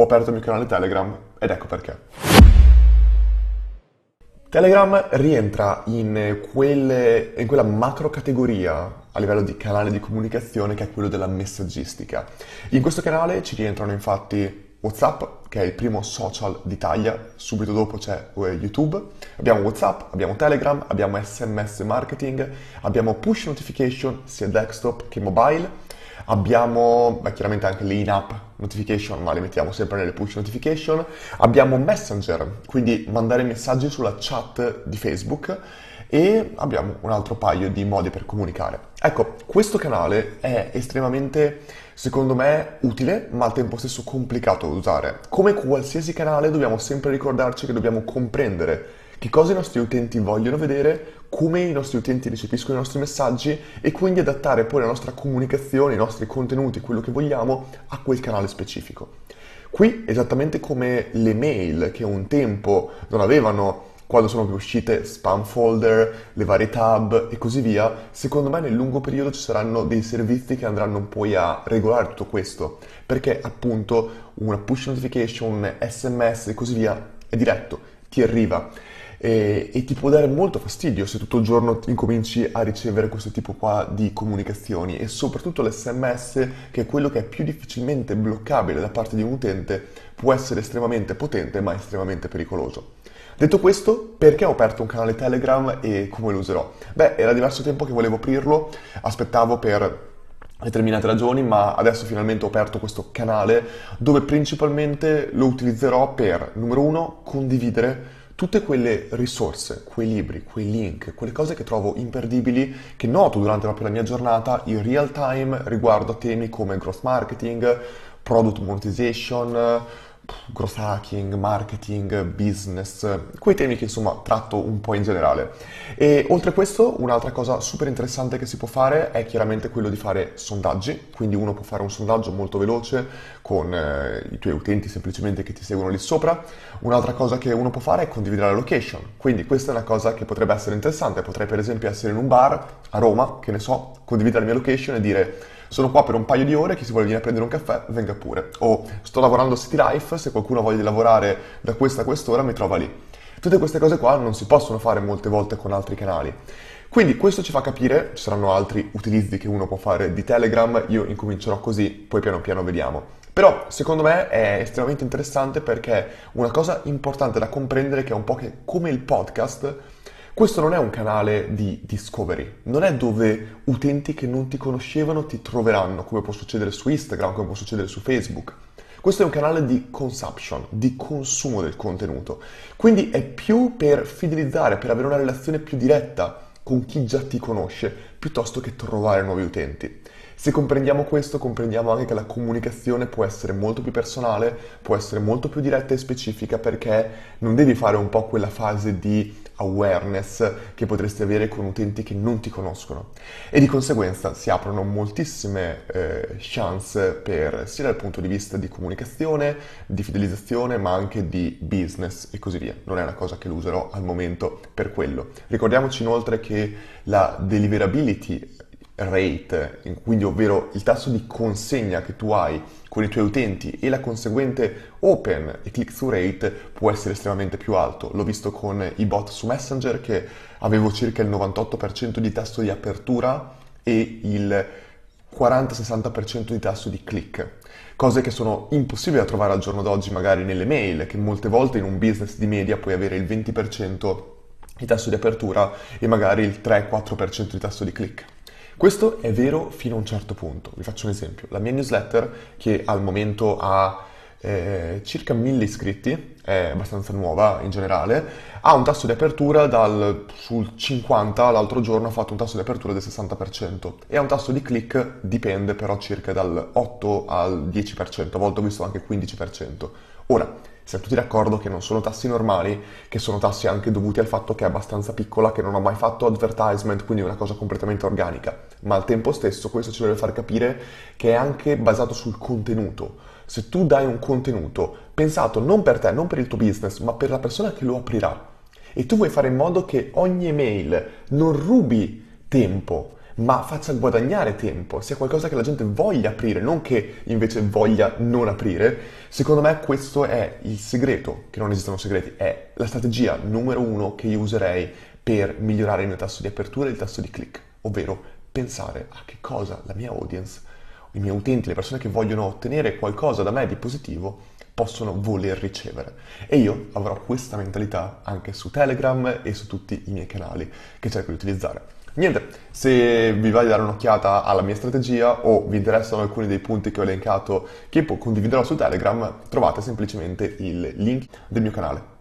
ho aperto il mio canale Telegram ed ecco perché. Telegram rientra in, quelle, in, quella macro categoria a livello di canale di comunicazione che è quello della messaggistica. In questo canale ci rientrano infatti WhatsApp, che è il primo social d'Italia, subito dopo c'è eh, YouTube, abbiamo WhatsApp, abbiamo Telegram, abbiamo SMS marketing, abbiamo push notification sia desktop che mobile, abbiamo beh, chiaramente anche le in-app notification, ma le mettiamo sempre nelle push notification, abbiamo Messenger, quindi mandare messaggi sulla chat di Facebook e abbiamo un altro paio di modi per comunicare. Ecco, questo canale è estremamente, secondo me, utile, ma al tempo stesso complicato da usare. Come qualsiasi canale dobbiamo sempre ricordarci che dobbiamo comprendere che cosa i nostri utenti vogliono vedere, come i nostri utenti recepiscono i nostri messaggi e quindi adattare poi la nostra comunicazione, i nostri contenuti, quello che vogliamo a quel canale specifico. Qui, esattamente come le mail che un tempo non avevano quando sono uscite spam folder, le varie tab e così via, secondo me nel lungo periodo ci saranno dei servizi che andranno poi a regolare tutto questo, perché appunto una push notification, un sms e così via è diretto, ti arriva e, e, ti può dare molto fastidio se tutto il giorno incominci a ricevere questo tipo qua di comunicazioni e soprattutto l'SMS che è quello che è più difficilmente bloccabile da parte di un utente può essere estremamente potente ma estremamente pericoloso. Detto questo, perché ho aperto un canale Telegram e come lo userò? Beh, era diverso tempo che volevo aprirlo, aspettavo per determinate ragioni, ma adesso finalmente ho aperto questo canale dove principalmente lo utilizzerò per, numero uno, condividere tutte quelle risorse, quei libri, quei link, quelle cose che trovo imperdibili, che noto durante proprio la mia giornata in real time riguardo a temi come growth marketing, product monetization, growth hacking, marketing, business, quei temi che insomma tratto un po' in generale. E oltre a questo, un'altra cosa super interessante che si può fare è chiaramente quello di fare sondaggi, quindi uno può fare un sondaggio molto veloce con eh, i tuoi utenti semplicemente che ti seguono lì sopra. Un'altra cosa che uno può fare è condividere la location, quindi questa è una cosa che potrebbe essere interessante, potrei per esempio essere in un bar a Roma, che ne so, condividere la mia location e dire sono qua per un paio di ore, chi si vuole venire a prendere un caffè venga pure. O sto lavorando City Life, se qualcuno voglia lavorare da questa a quest'ora mi trova lì. Tutte queste cose qua non si possono fare molte volte con altri canali. Quindi questo ci fa capire, ci saranno altri utilizzi che uno può fare di Telegram, io incomincerò così, poi piano piano vediamo. Però secondo me è estremamente interessante perché una cosa importante da comprendere che è un po' che come il podcast questo non è un canale di discovery, non è dove utenti che non ti conoscevano ti troveranno, come può succedere su Instagram, come può succedere su Facebook. Questo è un canale di consumption, di consumo del contenuto. Quindi è più per fidelizzare, per avere una relazione più diretta con chi già ti conosce, piuttosto che trovare nuovi utenti. Se comprendiamo questo, comprendiamo anche che la comunicazione può essere molto più personale, può essere molto più diretta e specifica perché non devi fare un po' quella fase di awareness che potresti avere con utenti che non ti conoscono e di conseguenza si aprono moltissime eh, chance per sia dal punto di vista di comunicazione, di fidelizzazione ma anche di business e così via. Non è una cosa che lo userò al momento per quello. Ricordiamoci inoltre che la deliverability rate, quindi ovvero il tasso di consegna che tu hai con i tuoi utenti e la conseguente open e click-through rate può essere estremamente più alto. L'ho visto con i bot su Messenger che avevo circa il 98% di tasso di apertura e il 40-60% di tasso di click. Cose che sono impossibili da trovare al giorno d'oggi magari nelle mail, che molte volte in un business di media puoi avere il 20% di tasso di apertura e magari il 3-4% di tasso di click. Questo è vero fino a un certo punto. Vi faccio un esempio. La mia newsletter, che al momento ha eh, circa 1000 iscritti, è abbastanza nuova in generale, ha un tasso di apertura dal, sul 50, l'altro giorno ha fatto un tasso di apertura del 60% e ha un tasso di click, dipende però circa dal 8 al 10%, a volte ho visto anche 15%. Ora, siamo tutti d'accordo che non sono tassi normali, che sono tassi anche dovuti al fatto che è abbastanza piccola, che non ho mai fatto advertisement, quindi è una cosa completamente organica, ma al tempo stesso questo ci deve far capire che è anche basato sul contenuto. Se tu dai un contenuto pensato non per te, non per il tuo business, ma per la persona che lo aprirà, e tu vuoi fare in modo che ogni email non rubi tempo, ma faccia guadagnare tempo, sia qualcosa che la gente voglia aprire, non che invece voglia non aprire, secondo me questo è il segreto, che non esistono segreti, è la strategia numero uno che io userei per migliorare il mio tasso di apertura e il tasso di click, ovvero pensare a che cosa la mia audience, i miei utenti, le persone che vogliono ottenere qualcosa da me di positivo, possono voler ricevere. E io avrò questa mentalità anche su Telegram e su tutti i miei canali che cerco di utilizzare. Niente, se vi va di dare un'occhiata alla mia strategia o vi interessano alcuni dei punti che ho elencato che condividerò su Telegram, trovate semplicemente il link del mio canale.